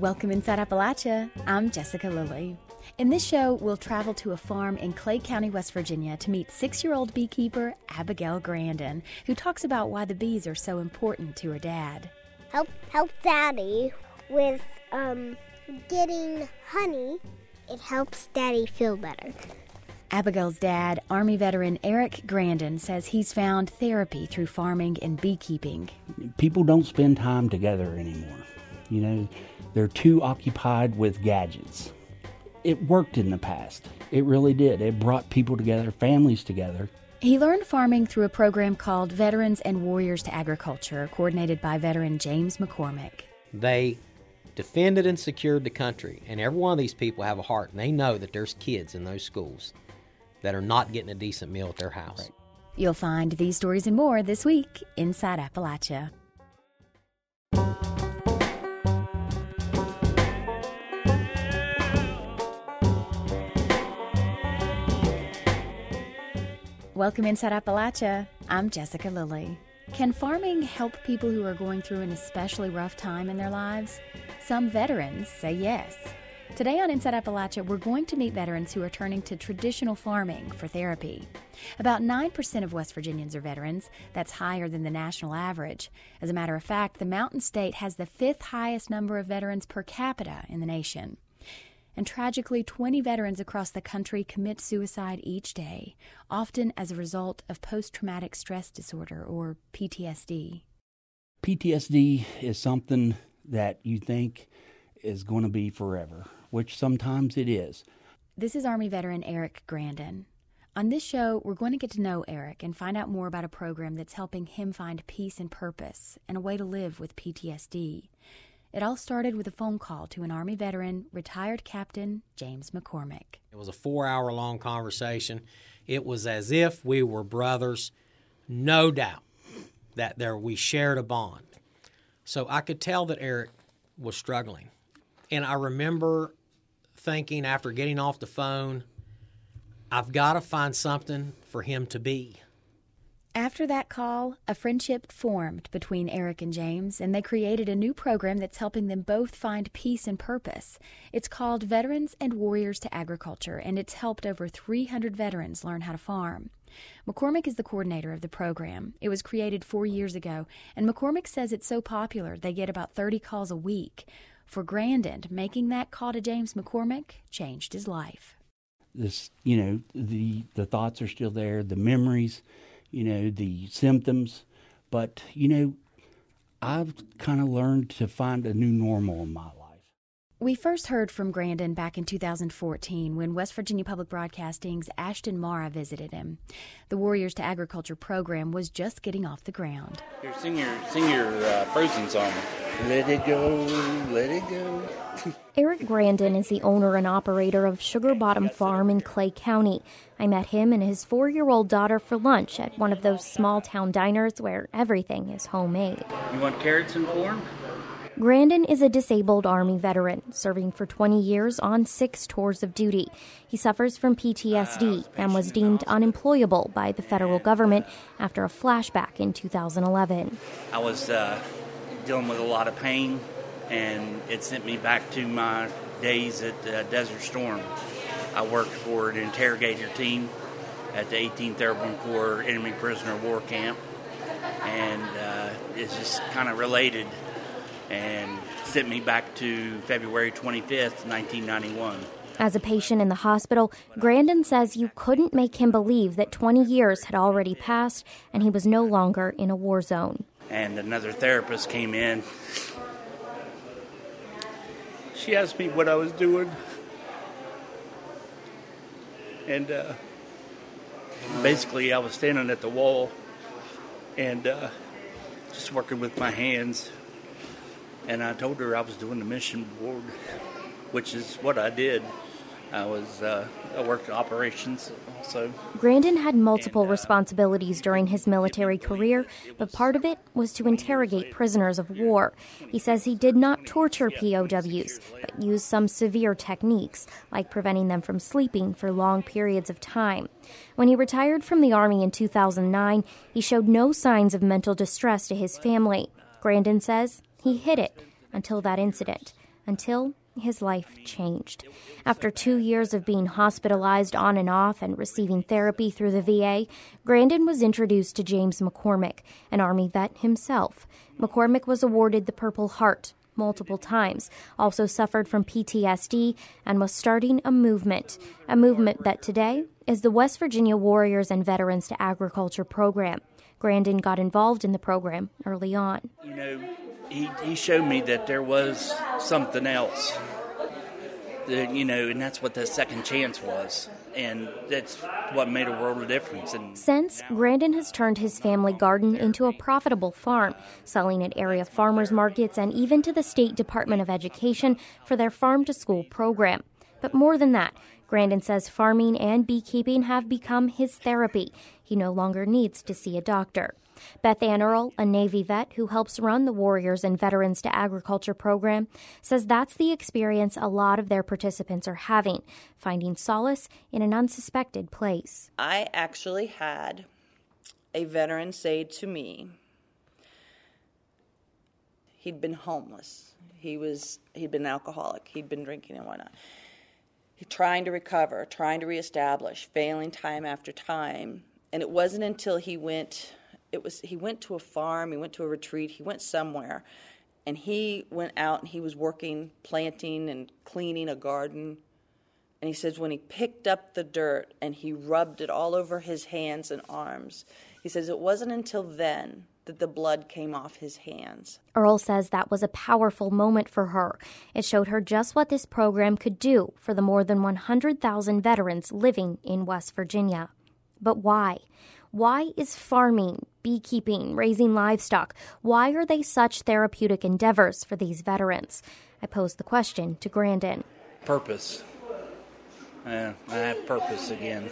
Welcome inside Appalachia. I'm Jessica Lilly. In this show, we'll travel to a farm in Clay County, West Virginia to meet six year old beekeeper Abigail Grandon, who talks about why the bees are so important to her dad. Help, help Daddy with um, getting honey. It helps Daddy feel better. Abigail's dad, Army veteran Eric Grandon, says he's found therapy through farming and beekeeping. People don't spend time together anymore. You know, they're too occupied with gadgets. It worked in the past. It really did. It brought people together, families together. He learned farming through a program called Veterans and Warriors to Agriculture, coordinated by veteran James McCormick. They defended and secured the country, and every one of these people have a heart, and they know that there's kids in those schools that are not getting a decent meal at their house. Right. You'll find these stories and more this week inside Appalachia. Welcome inside Appalachia. I'm Jessica Lilly. Can farming help people who are going through an especially rough time in their lives? Some veterans say yes. Today on Inside Appalachia, we're going to meet veterans who are turning to traditional farming for therapy. About 9% of West Virginians are veterans. That's higher than the national average. As a matter of fact, the Mountain State has the fifth highest number of veterans per capita in the nation. And tragically, 20 veterans across the country commit suicide each day, often as a result of post traumatic stress disorder or PTSD. PTSD is something that you think is going to be forever, which sometimes it is. This is Army veteran Eric Grandon. On this show, we're going to get to know Eric and find out more about a program that's helping him find peace and purpose and a way to live with PTSD. It all started with a phone call to an Army veteran, retired Captain James McCormick. It was a four hour long conversation. It was as if we were brothers, no doubt that there we shared a bond. So I could tell that Eric was struggling. And I remember thinking after getting off the phone, I've got to find something for him to be. After that call, a friendship formed between Eric and James, and they created a new program that's helping them both find peace and purpose. It's called Veterans and Warriors to Agriculture, and it's helped over 300 veterans learn how to farm. McCormick is the coordinator of the program. It was created four years ago, and McCormick says it's so popular they get about 30 calls a week. For Grandon, making that call to James McCormick changed his life. This, you know, the the thoughts are still there, the memories you know, the symptoms. But, you know, I've kind of learned to find a new normal in my life. We first heard from Grandon back in 2014 when West Virginia Public Broadcasting's Ashton Marra visited him. The Warriors to Agriculture program was just getting off the ground. Here, sing your, sing your uh, Frozen song. Let it go, let it go. Eric Grandon is the owner and operator of Sugar Bottom Farm in Clay County. I met him and his four year old daughter for lunch at one of those small town diners where everything is homemade. You want carrots and corn? Grandon is a disabled Army veteran, serving for 20 years on six tours of duty. He suffers from PTSD and was deemed unemployable by the federal government after a flashback in 2011. I was uh, dealing with a lot of pain, and it sent me back to my days at uh, Desert Storm. I worked for an interrogator team at the 18th Airborne Corps Enemy Prisoner War Camp, and uh, it's just kind of related and sent me back to February 25th, 1991. As a patient in the hospital, Grandon says you couldn't make him believe that 20 years had already passed and he was no longer in a war zone. And another therapist came in she asked me what I was doing. And uh, basically, I was standing at the wall and uh, just working with my hands. And I told her I was doing the mission board, which is what I did. I was uh, I worked operations also. Grandon had multiple and, uh, responsibilities during his military career, but part of it was to interrogate prisoners of war. He says he did not torture POWs, but used some severe techniques, like preventing them from sleeping for long periods of time. When he retired from the Army in 2009, he showed no signs of mental distress to his family. Grandon says he hid it until that incident until his life changed. After two years of being hospitalized on and off and receiving therapy through the VA, Grandon was introduced to James McCormick, an Army vet himself. McCormick was awarded the Purple Heart multiple times, also suffered from PTSD, and was starting a movement. A movement that today is the West Virginia Warriors and Veterans to Agriculture program. Grandon got involved in the program early on. You know, he, he showed me that there was something else. That, you know, and that's what the second chance was. And that's what made a world of difference. And Since, Grandon has turned his family garden into a profitable farm, selling at area farmers markets and even to the State Department of Education for their farm to school program. But more than that, Grandon says farming and beekeeping have become his therapy. He no longer needs to see a doctor. Beth Ann Earl, a Navy vet who helps run the Warriors and Veterans to Agriculture program, says that's the experience a lot of their participants are having, finding solace in an unsuspected place. I actually had a veteran say to me, he'd been homeless. He was he'd been an alcoholic. He'd been drinking and whatnot. He trying to recover, trying to reestablish, failing time after time. And it wasn't until he went it was he went to a farm, he went to a retreat, he went somewhere, and he went out and he was working, planting and cleaning a garden. And he says when he picked up the dirt and he rubbed it all over his hands and arms, he says it wasn't until then that the blood came off his hands. Earl says that was a powerful moment for her. It showed her just what this program could do for the more than 100,000 veterans living in West Virginia. But why? Why is farming, beekeeping, raising livestock, why are they such therapeutic endeavors for these veterans? I posed the question to Grandon. purpose. Uh, I have purpose again.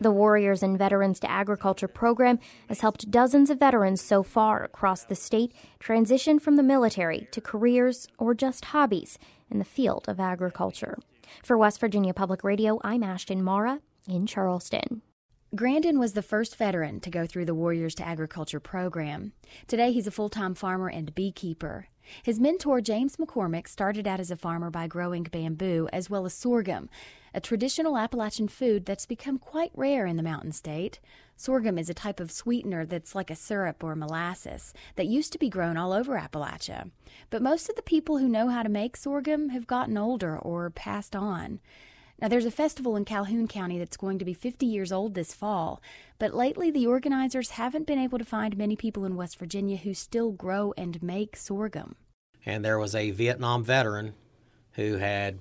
The Warriors and Veterans to Agriculture program has helped dozens of veterans so far across the state transition from the military to careers or just hobbies in the field of agriculture. For West Virginia Public Radio, I'm Ashton Marra in Charleston. Grandon was the first veteran to go through the Warriors to Agriculture program. Today, he's a full time farmer and beekeeper. His mentor, James McCormick, started out as a farmer by growing bamboo as well as sorghum, a traditional Appalachian food that's become quite rare in the mountain state. Sorghum is a type of sweetener that's like a syrup or molasses that used to be grown all over Appalachia. But most of the people who know how to make sorghum have gotten older or passed on. Now, there's a festival in Calhoun County that's going to be 50 years old this fall, but lately the organizers haven't been able to find many people in West Virginia who still grow and make sorghum. And there was a Vietnam veteran who had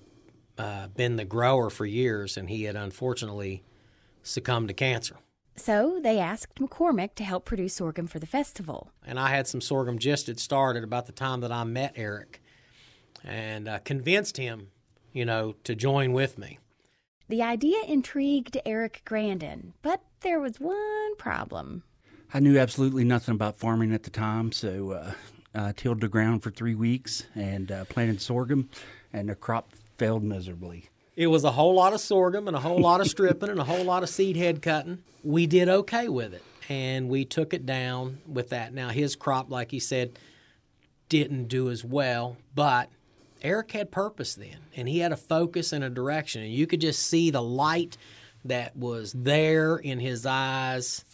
uh, been the grower for years, and he had unfortunately succumbed to cancer. So they asked McCormick to help produce sorghum for the festival. And I had some sorghum just had started about the time that I met Eric and uh, convinced him, you know, to join with me. The idea intrigued Eric Grandon, but there was one problem. I knew absolutely nothing about farming at the time, so uh, I tilled the ground for three weeks and uh, planted sorghum, and the crop failed miserably. It was a whole lot of sorghum and a whole lot of stripping and a whole lot of seed head cutting. We did okay with it, and we took it down with that. Now, his crop, like he said, didn't do as well, but Eric had purpose then, and he had a focus and a direction, and you could just see the light that was there in his eyes,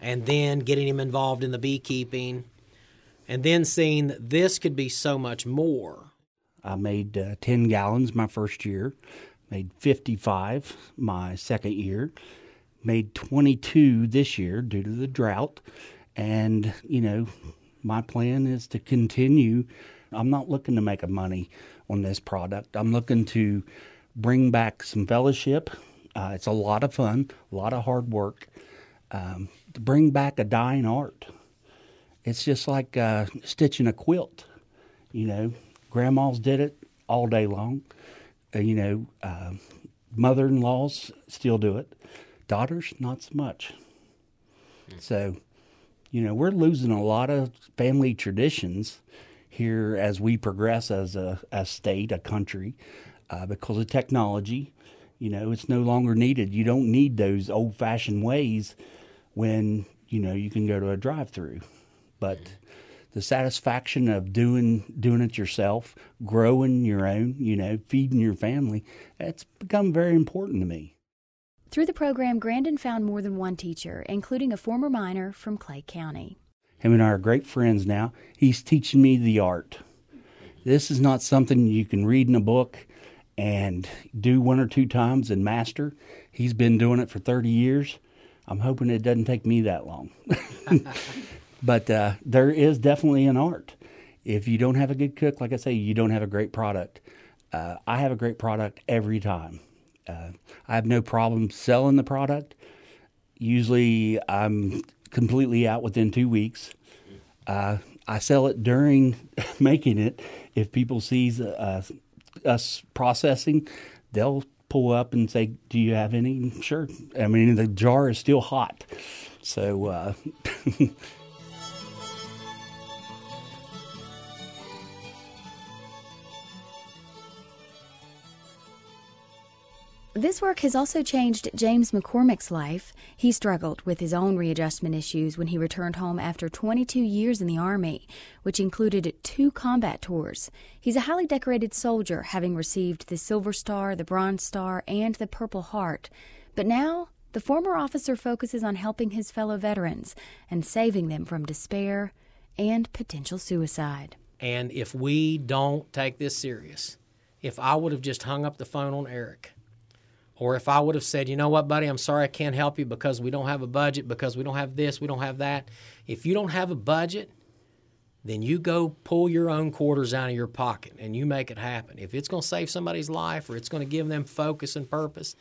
and then getting him involved in the beekeeping, and then seeing that this could be so much more. I made uh, 10 gallons my first year, made 55 my second year, made 22 this year due to the drought. And, you know, my plan is to continue. I'm not looking to make a money on this product. I'm looking to bring back some fellowship. Uh, it's a lot of fun, a lot of hard work. Um, to bring back a dying art. It's just like uh, stitching a quilt. You know, grandmas did it all day long. Uh, you know, uh, mother in laws still do it. Daughters, not so much. So, you know, we're losing a lot of family traditions here as we progress as a, a state, a country, uh, because of technology. You know, it's no longer needed. You don't need those old fashioned ways when, you know, you can go to a drive through. But the satisfaction of doing doing it yourself, growing your own, you know, feeding your family, that's become very important to me. Through the program, Grandon found more than one teacher, including a former miner from Clay County. Him and I are great friends now. He's teaching me the art. This is not something you can read in a book and do one or two times and master. He's been doing it for 30 years. I'm hoping it doesn't take me that long. but uh, there is definitely an art. If you don't have a good cook, like I say, you don't have a great product. Uh, I have a great product every time. Uh, I have no problem selling the product. Usually, I'm completely out within two weeks. Uh, I sell it during making it. If people sees uh, us processing, they'll pull up and say, "Do you have any?" Sure. I mean, the jar is still hot, so. This work has also changed James McCormick's life. He struggled with his own readjustment issues when he returned home after 22 years in the Army, which included two combat tours. He's a highly decorated soldier, having received the Silver Star, the Bronze Star, and the Purple Heart. But now, the former officer focuses on helping his fellow veterans and saving them from despair and potential suicide. And if we don't take this serious, if I would have just hung up the phone on Eric, or if I would have said, you know what, buddy, I'm sorry I can't help you because we don't have a budget, because we don't have this, we don't have that. If you don't have a budget, then you go pull your own quarters out of your pocket and you make it happen. If it's going to save somebody's life or it's going to give them focus and purpose,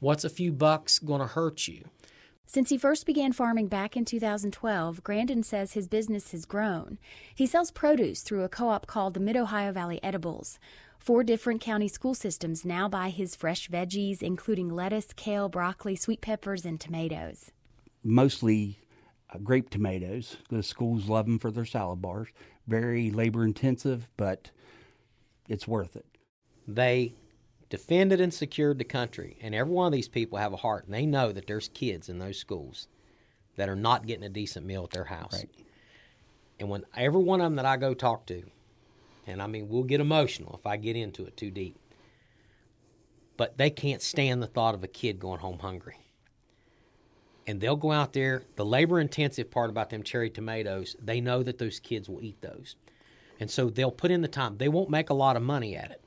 what's a few bucks going to hurt you? Since he first began farming back in 2012, Grandon says his business has grown. He sells produce through a co op called the Mid Ohio Valley Edibles. Four different county school systems now buy his fresh veggies, including lettuce, kale, broccoli, sweet peppers, and tomatoes. Mostly uh, grape tomatoes. The schools love them for their salad bars. Very labor intensive, but it's worth it. They defended and secured the country, and every one of these people have a heart, and they know that there's kids in those schools that are not getting a decent meal at their house. Right. And when every one of them that I go talk to, and I mean, we'll get emotional if I get into it too deep. But they can't stand the thought of a kid going home hungry. And they'll go out there. The labor intensive part about them cherry tomatoes, they know that those kids will eat those. And so they'll put in the time. They won't make a lot of money at it,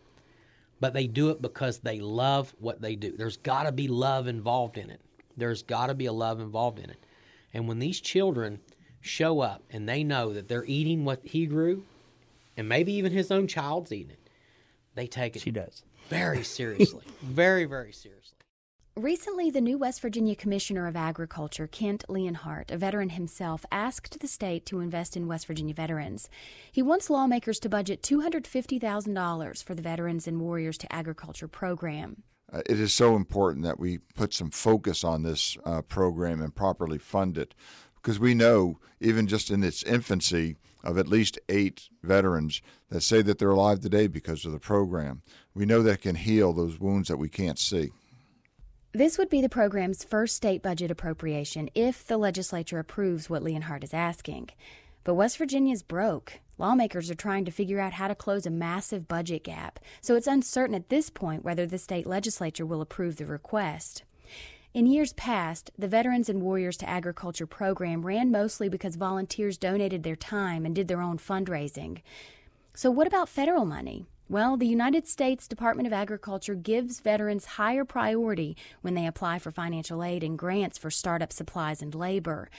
but they do it because they love what they do. There's got to be love involved in it. There's got to be a love involved in it. And when these children show up and they know that they're eating what he grew, and maybe even his own child's eating it, they take it She does. very seriously. very, very seriously. Recently, the new West Virginia Commissioner of Agriculture, Kent Leonhardt, a veteran himself, asked the state to invest in West Virginia veterans. He wants lawmakers to budget $250,000 for the Veterans and Warriors to Agriculture program. Uh, it is so important that we put some focus on this uh, program and properly fund it because we know, even just in its infancy, of at least eight veterans that say that they're alive today because of the program. We know that can heal those wounds that we can't see. This would be the program's first state budget appropriation if the legislature approves what Leonhardt is asking. But West Virginia's broke. Lawmakers are trying to figure out how to close a massive budget gap, so it's uncertain at this point whether the state legislature will approve the request. In years past, the Veterans and Warriors to Agriculture program ran mostly because volunteers donated their time and did their own fundraising. So, what about federal money? Well, the United States Department of Agriculture gives veterans higher priority when they apply for financial aid and grants for startup supplies and labor.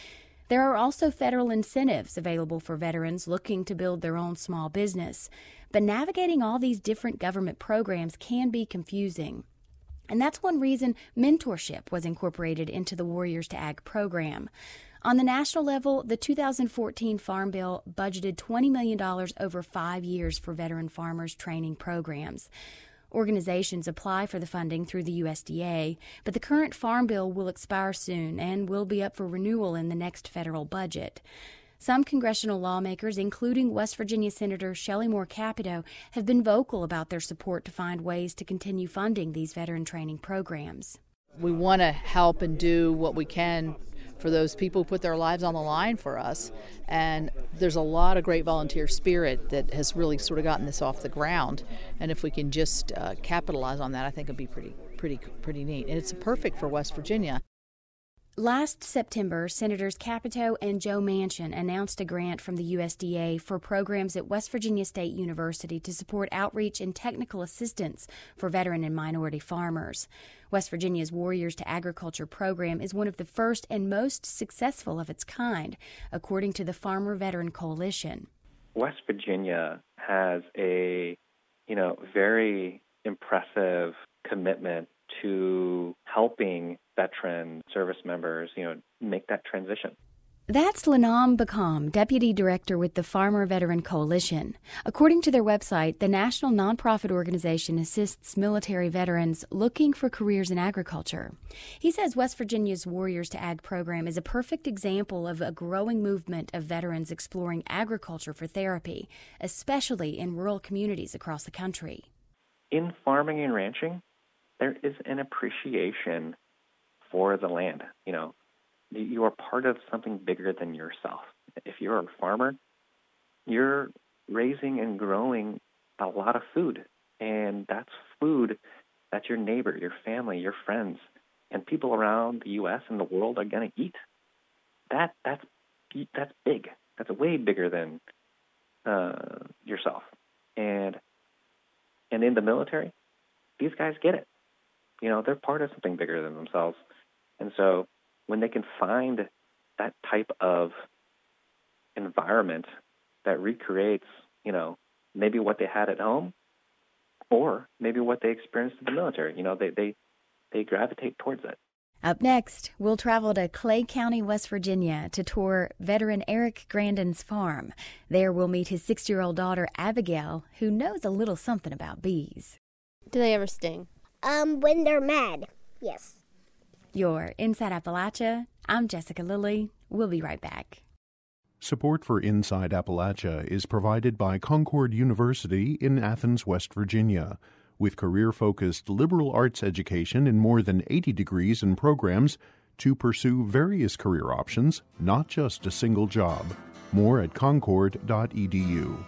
There are also federal incentives available for veterans looking to build their own small business. But navigating all these different government programs can be confusing. And that's one reason mentorship was incorporated into the Warriors to Ag program. On the national level, the 2014 Farm Bill budgeted $20 million over five years for veteran farmers training programs. Organizations apply for the funding through the USDA, but the current Farm Bill will expire soon and will be up for renewal in the next federal budget. Some congressional lawmakers, including West Virginia Senator Shelley Moore Capito, have been vocal about their support to find ways to continue funding these veteran training programs. We want to help and do what we can for those people who put their lives on the line for us. And there's a lot of great volunteer spirit that has really sort of gotten this off the ground. And if we can just uh, capitalize on that, I think it'd be pretty, pretty, pretty neat. And it's perfect for West Virginia. Last September, Senators Capito and Joe Manchin announced a grant from the USDA for programs at West Virginia State University to support outreach and technical assistance for veteran and minority farmers. West Virginia's Warriors to Agriculture program is one of the first and most successful of its kind, according to the Farmer Veteran Coalition. West Virginia has a, you know, very impressive commitment to helping veteran service members, you know, make that transition. That's Lanon Baccam, Deputy Director with the Farmer Veteran Coalition. According to their website, the national nonprofit organization assists military veterans looking for careers in agriculture. He says West Virginia's Warriors to Ag program is a perfect example of a growing movement of veterans exploring agriculture for therapy, especially in rural communities across the country. In farming and ranching, there is an appreciation for the land. You know, you are part of something bigger than yourself. If you're a farmer, you're raising and growing a lot of food, and that's food that your neighbor, your family, your friends, and people around the U.S. and the world are going to eat. That that's that's big. That's way bigger than uh, yourself. And and in the military, these guys get it. You know, they're part of something bigger than themselves. And so when they can find that type of environment that recreates, you know, maybe what they had at home or maybe what they experienced in the military, you know, they, they, they gravitate towards it. Up next, we'll travel to Clay County, West Virginia to tour veteran Eric Grandon's farm. There we'll meet his six year old daughter, Abigail, who knows a little something about bees. Do they ever sting? Um, when they're mad, yes. You're Inside Appalachia. I'm Jessica Lilly. We'll be right back. Support for Inside Appalachia is provided by Concord University in Athens, West Virginia. With career focused liberal arts education in more than 80 degrees and programs to pursue various career options, not just a single job. More at concord.edu.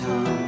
major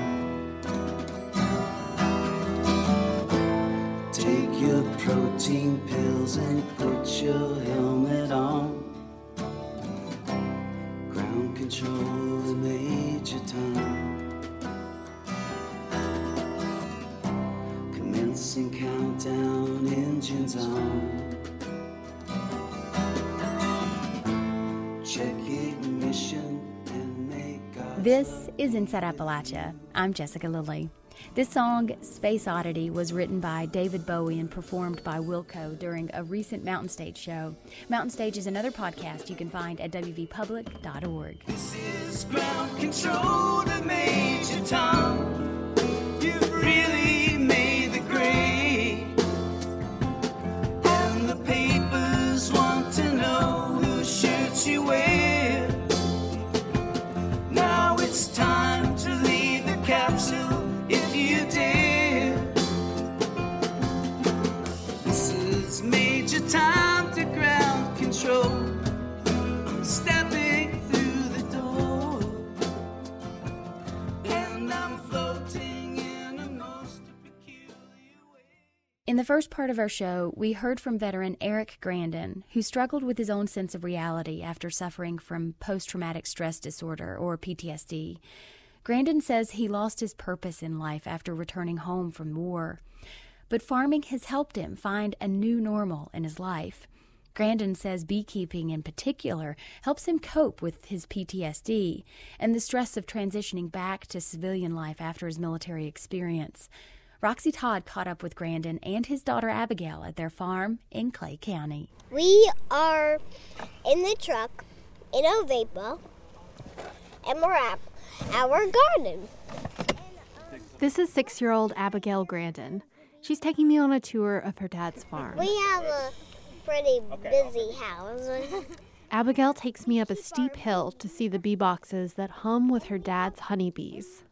Inside Appalachia. I'm Jessica Lilly. This song, Space Oddity, was written by David Bowie and performed by Wilco during a recent Mountain Stage show. Mountain Stage is another podcast you can find at wvpublic.org. This is ground control to Major Tom. You've really In the first part of our show, we heard from veteran Eric Grandon, who struggled with his own sense of reality after suffering from post traumatic stress disorder, or PTSD. Grandon says he lost his purpose in life after returning home from war. But farming has helped him find a new normal in his life. Grandon says beekeeping in particular helps him cope with his PTSD and the stress of transitioning back to civilian life after his military experience. Roxy Todd caught up with Grandon and his daughter Abigail at their farm in Clay County. We are in the truck in Ovapa, and we're at our garden. This is six year old Abigail Grandon. She's taking me on a tour of her dad's farm. We have a pretty busy house. Abigail takes me up a steep hill to see the bee boxes that hum with her dad's honeybees.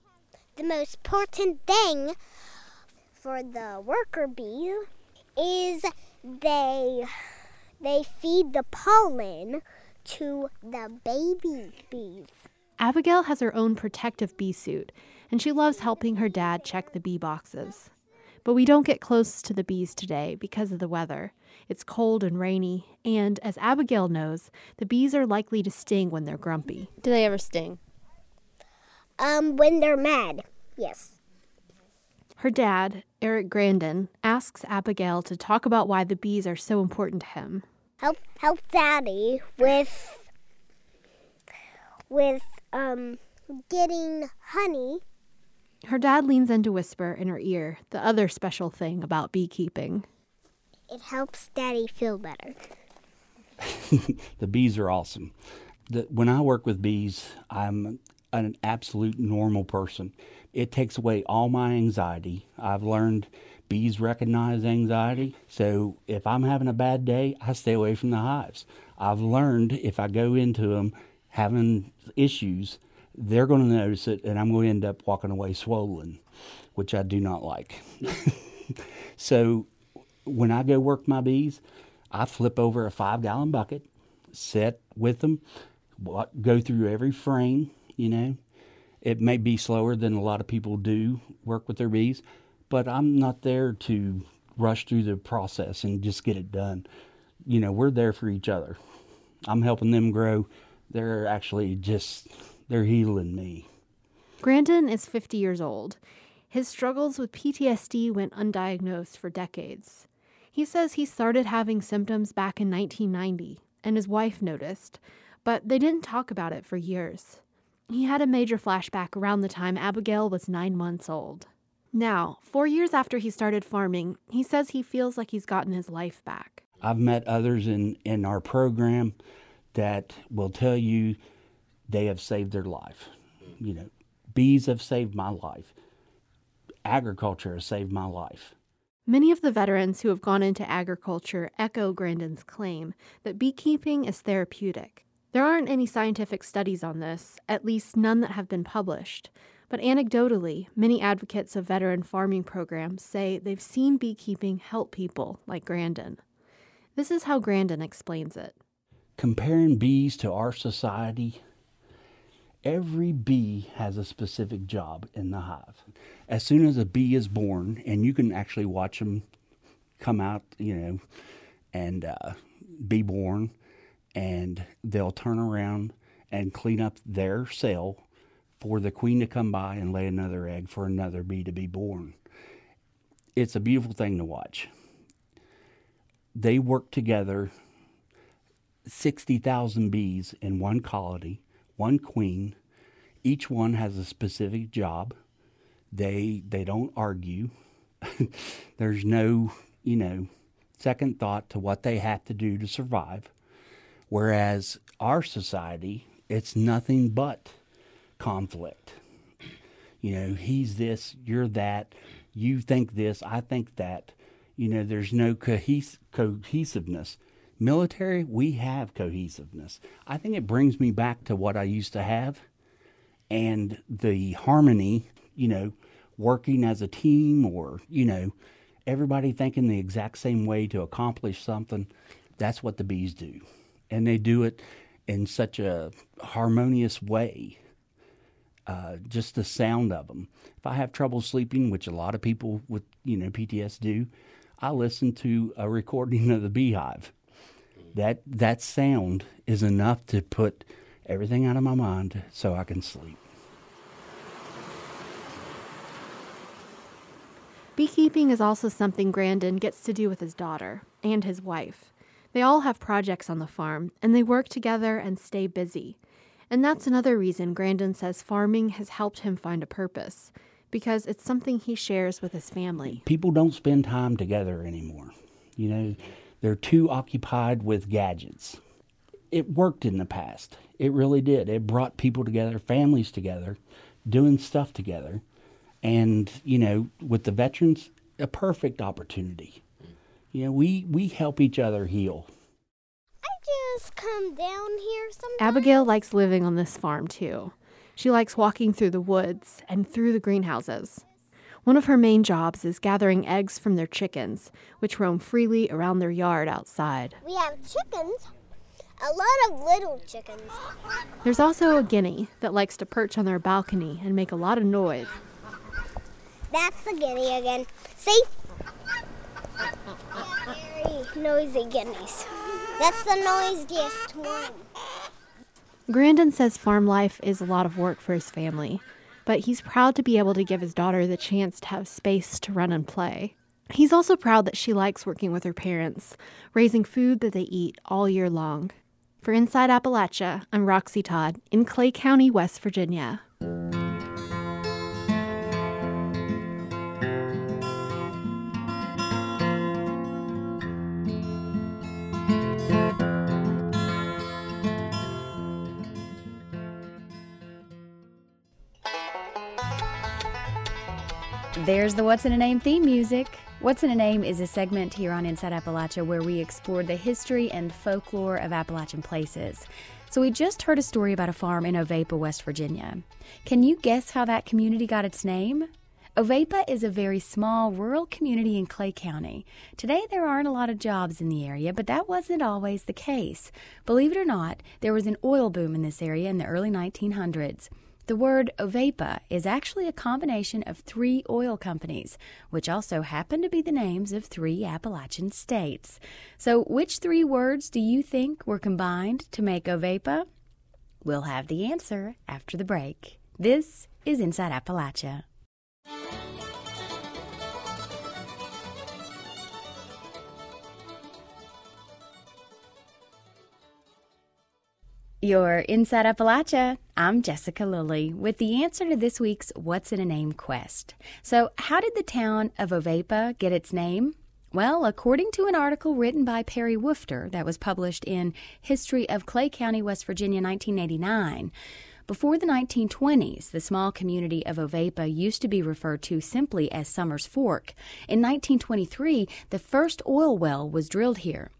the most important thing for the worker bees is they they feed the pollen to the baby bees. Abigail has her own protective bee suit, and she loves helping her dad check the bee boxes. But we don't get close to the bees today because of the weather. It's cold and rainy, and as Abigail knows, the bees are likely to sting when they're grumpy. Do they ever sting? Um, when they're mad, yes. Her dad, Eric Grandon, asks Abigail to talk about why the bees are so important to him. Help help Daddy with with um getting honey. Her dad leans in to whisper in her ear the other special thing about beekeeping. It helps Daddy feel better. the bees are awesome. The, when I work with bees, I'm an absolute normal person. It takes away all my anxiety. I've learned bees recognize anxiety. So if I'm having a bad day, I stay away from the hives. I've learned if I go into them having issues, they're going to notice it and I'm going to end up walking away swollen, which I do not like. so when I go work my bees, I flip over a five gallon bucket, sit with them, go through every frame, you know. It may be slower than a lot of people do work with their bees, but I'm not there to rush through the process and just get it done. You know, we're there for each other. I'm helping them grow. They're actually just, they're healing me. Grandon is 50 years old. His struggles with PTSD went undiagnosed for decades. He says he started having symptoms back in 1990, and his wife noticed, but they didn't talk about it for years. He had a major flashback around the time Abigail was nine months old. Now, four years after he started farming, he says he feels like he's gotten his life back. I've met others in, in our program that will tell you they have saved their life. You know, bees have saved my life, agriculture has saved my life. Many of the veterans who have gone into agriculture echo Grandon's claim that beekeeping is therapeutic. There aren't any scientific studies on this, at least none that have been published. But anecdotally, many advocates of veteran farming programs say they've seen beekeeping help people like Grandon. This is how Grandon explains it. Comparing bees to our society, every bee has a specific job in the hive. As soon as a bee is born, and you can actually watch them come out, you know, and uh, be born, and they'll turn around and clean up their cell for the queen to come by and lay another egg for another bee to be born. It's a beautiful thing to watch. They work together 60,000 bees in one colony, one queen. Each one has a specific job. They they don't argue. There's no, you know, second thought to what they have to do to survive. Whereas our society, it's nothing but conflict. You know, he's this, you're that, you think this, I think that. You know, there's no cohes- cohesiveness. Military, we have cohesiveness. I think it brings me back to what I used to have and the harmony, you know, working as a team or, you know, everybody thinking the exact same way to accomplish something. That's what the bees do. And they do it in such a harmonious way. Uh, just the sound of them. If I have trouble sleeping, which a lot of people with you know PTS do, I listen to a recording of the beehive. That that sound is enough to put everything out of my mind so I can sleep. Beekeeping is also something Grandon gets to do with his daughter and his wife. They all have projects on the farm, and they work together and stay busy. And that's another reason Grandon says farming has helped him find a purpose, because it's something he shares with his family. People don't spend time together anymore. You know, they're too occupied with gadgets. It worked in the past. It really did. It brought people together, families together, doing stuff together. And, you know, with the veterans, a perfect opportunity. You know, we, we help each other heal. I just come down here sometimes. Abigail likes living on this farm too. She likes walking through the woods and through the greenhouses. One of her main jobs is gathering eggs from their chickens, which roam freely around their yard outside. We have chickens, a lot of little chickens. There's also a guinea that likes to perch on their balcony and make a lot of noise. That's the guinea again. See? Noisy guineas. That's the noisiest one. Grandon says farm life is a lot of work for his family, but he's proud to be able to give his daughter the chance to have space to run and play. He's also proud that she likes working with her parents, raising food that they eat all year long. For Inside Appalachia, I'm Roxy Todd in Clay County, West Virginia. There's the What's in a Name theme music. What's in a Name is a segment here on Inside Appalachia where we explore the history and folklore of Appalachian places. So, we just heard a story about a farm in Ovapa, West Virginia. Can you guess how that community got its name? Ovapa is a very small rural community in Clay County. Today, there aren't a lot of jobs in the area, but that wasn't always the case. Believe it or not, there was an oil boom in this area in the early 1900s. The word Ovapa is actually a combination of three oil companies, which also happen to be the names of three Appalachian states. So, which three words do you think were combined to make Ovapa? We'll have the answer after the break. This is Inside Appalachia. You're Inside Appalachia. I'm Jessica Lilly with the answer to this week's What's in a Name quest. So, how did the town of Ovapa get its name? Well, according to an article written by Perry Woofter that was published in History of Clay County, West Virginia, 1989, before the 1920s, the small community of Ovapa used to be referred to simply as Summers Fork. In 1923, the first oil well was drilled here.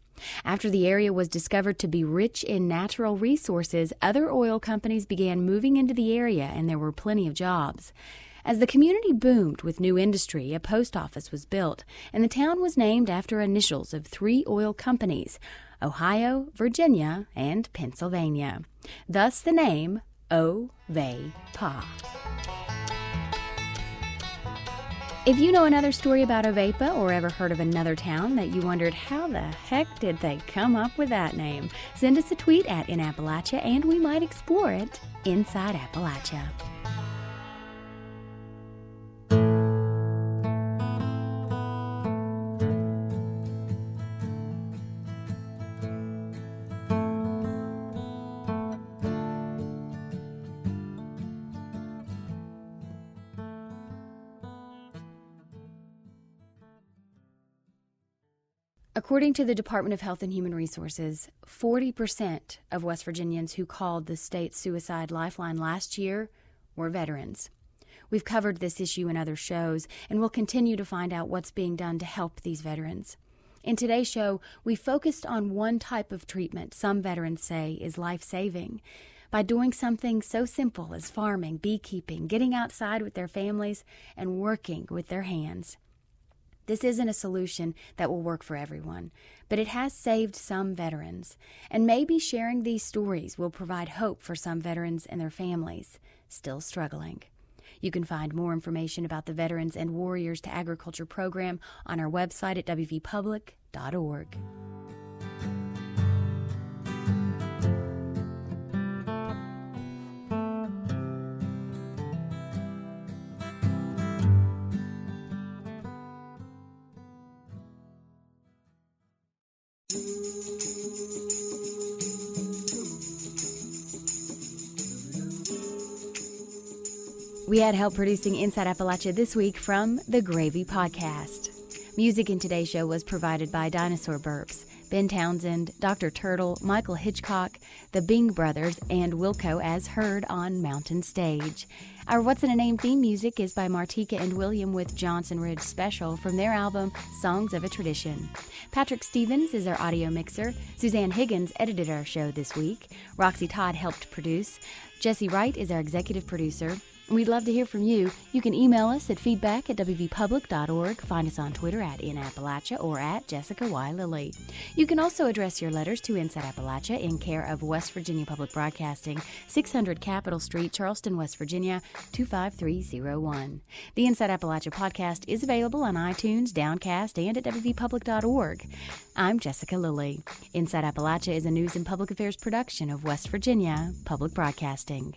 After the area was discovered to be rich in natural resources, other oil companies began moving into the area and there were plenty of jobs. As the community boomed with new industry, a post office was built, and the town was named after initials of three oil companies Ohio, Virginia, and Pennsylvania. Thus the name O-Va-Pa. If you know another story about Ovapa or ever heard of another town that you wondered how the heck did they come up with that name, send us a tweet at In Appalachia and we might explore it inside Appalachia. According to the Department of Health and Human Resources, 40% of West Virginians who called the state suicide lifeline last year were veterans. We've covered this issue in other shows, and we'll continue to find out what's being done to help these veterans. In today's show, we focused on one type of treatment some veterans say is life saving. By doing something so simple as farming, beekeeping, getting outside with their families, and working with their hands. This isn't a solution that will work for everyone, but it has saved some veterans, and maybe sharing these stories will provide hope for some veterans and their families still struggling. You can find more information about the Veterans and Warriors to Agriculture program on our website at wvpublic.org. We had help producing Inside Appalachia this week from the Gravy Podcast. Music in today's show was provided by Dinosaur Burps. Ben Townsend, Dr. Turtle, Michael Hitchcock, the Bing Brothers, and Wilco as heard on Mountain Stage. Our What's in a Name theme music is by Martika and William with Johnson Ridge Special from their album Songs of a Tradition. Patrick Stevens is our audio mixer. Suzanne Higgins edited our show this week. Roxy Todd helped produce. Jesse Wright is our executive producer. We'd love to hear from you. You can email us at feedback at wvpublic.org. Find us on Twitter at In Appalachia or at Jessica Y. Lilly. You can also address your letters to Inside Appalachia in care of West Virginia Public Broadcasting, 600 Capitol Street, Charleston, West Virginia, 25301. The Inside Appalachia podcast is available on iTunes, Downcast, and at wvpublic.org. I'm Jessica Lilly. Inside Appalachia is a news and public affairs production of West Virginia Public Broadcasting.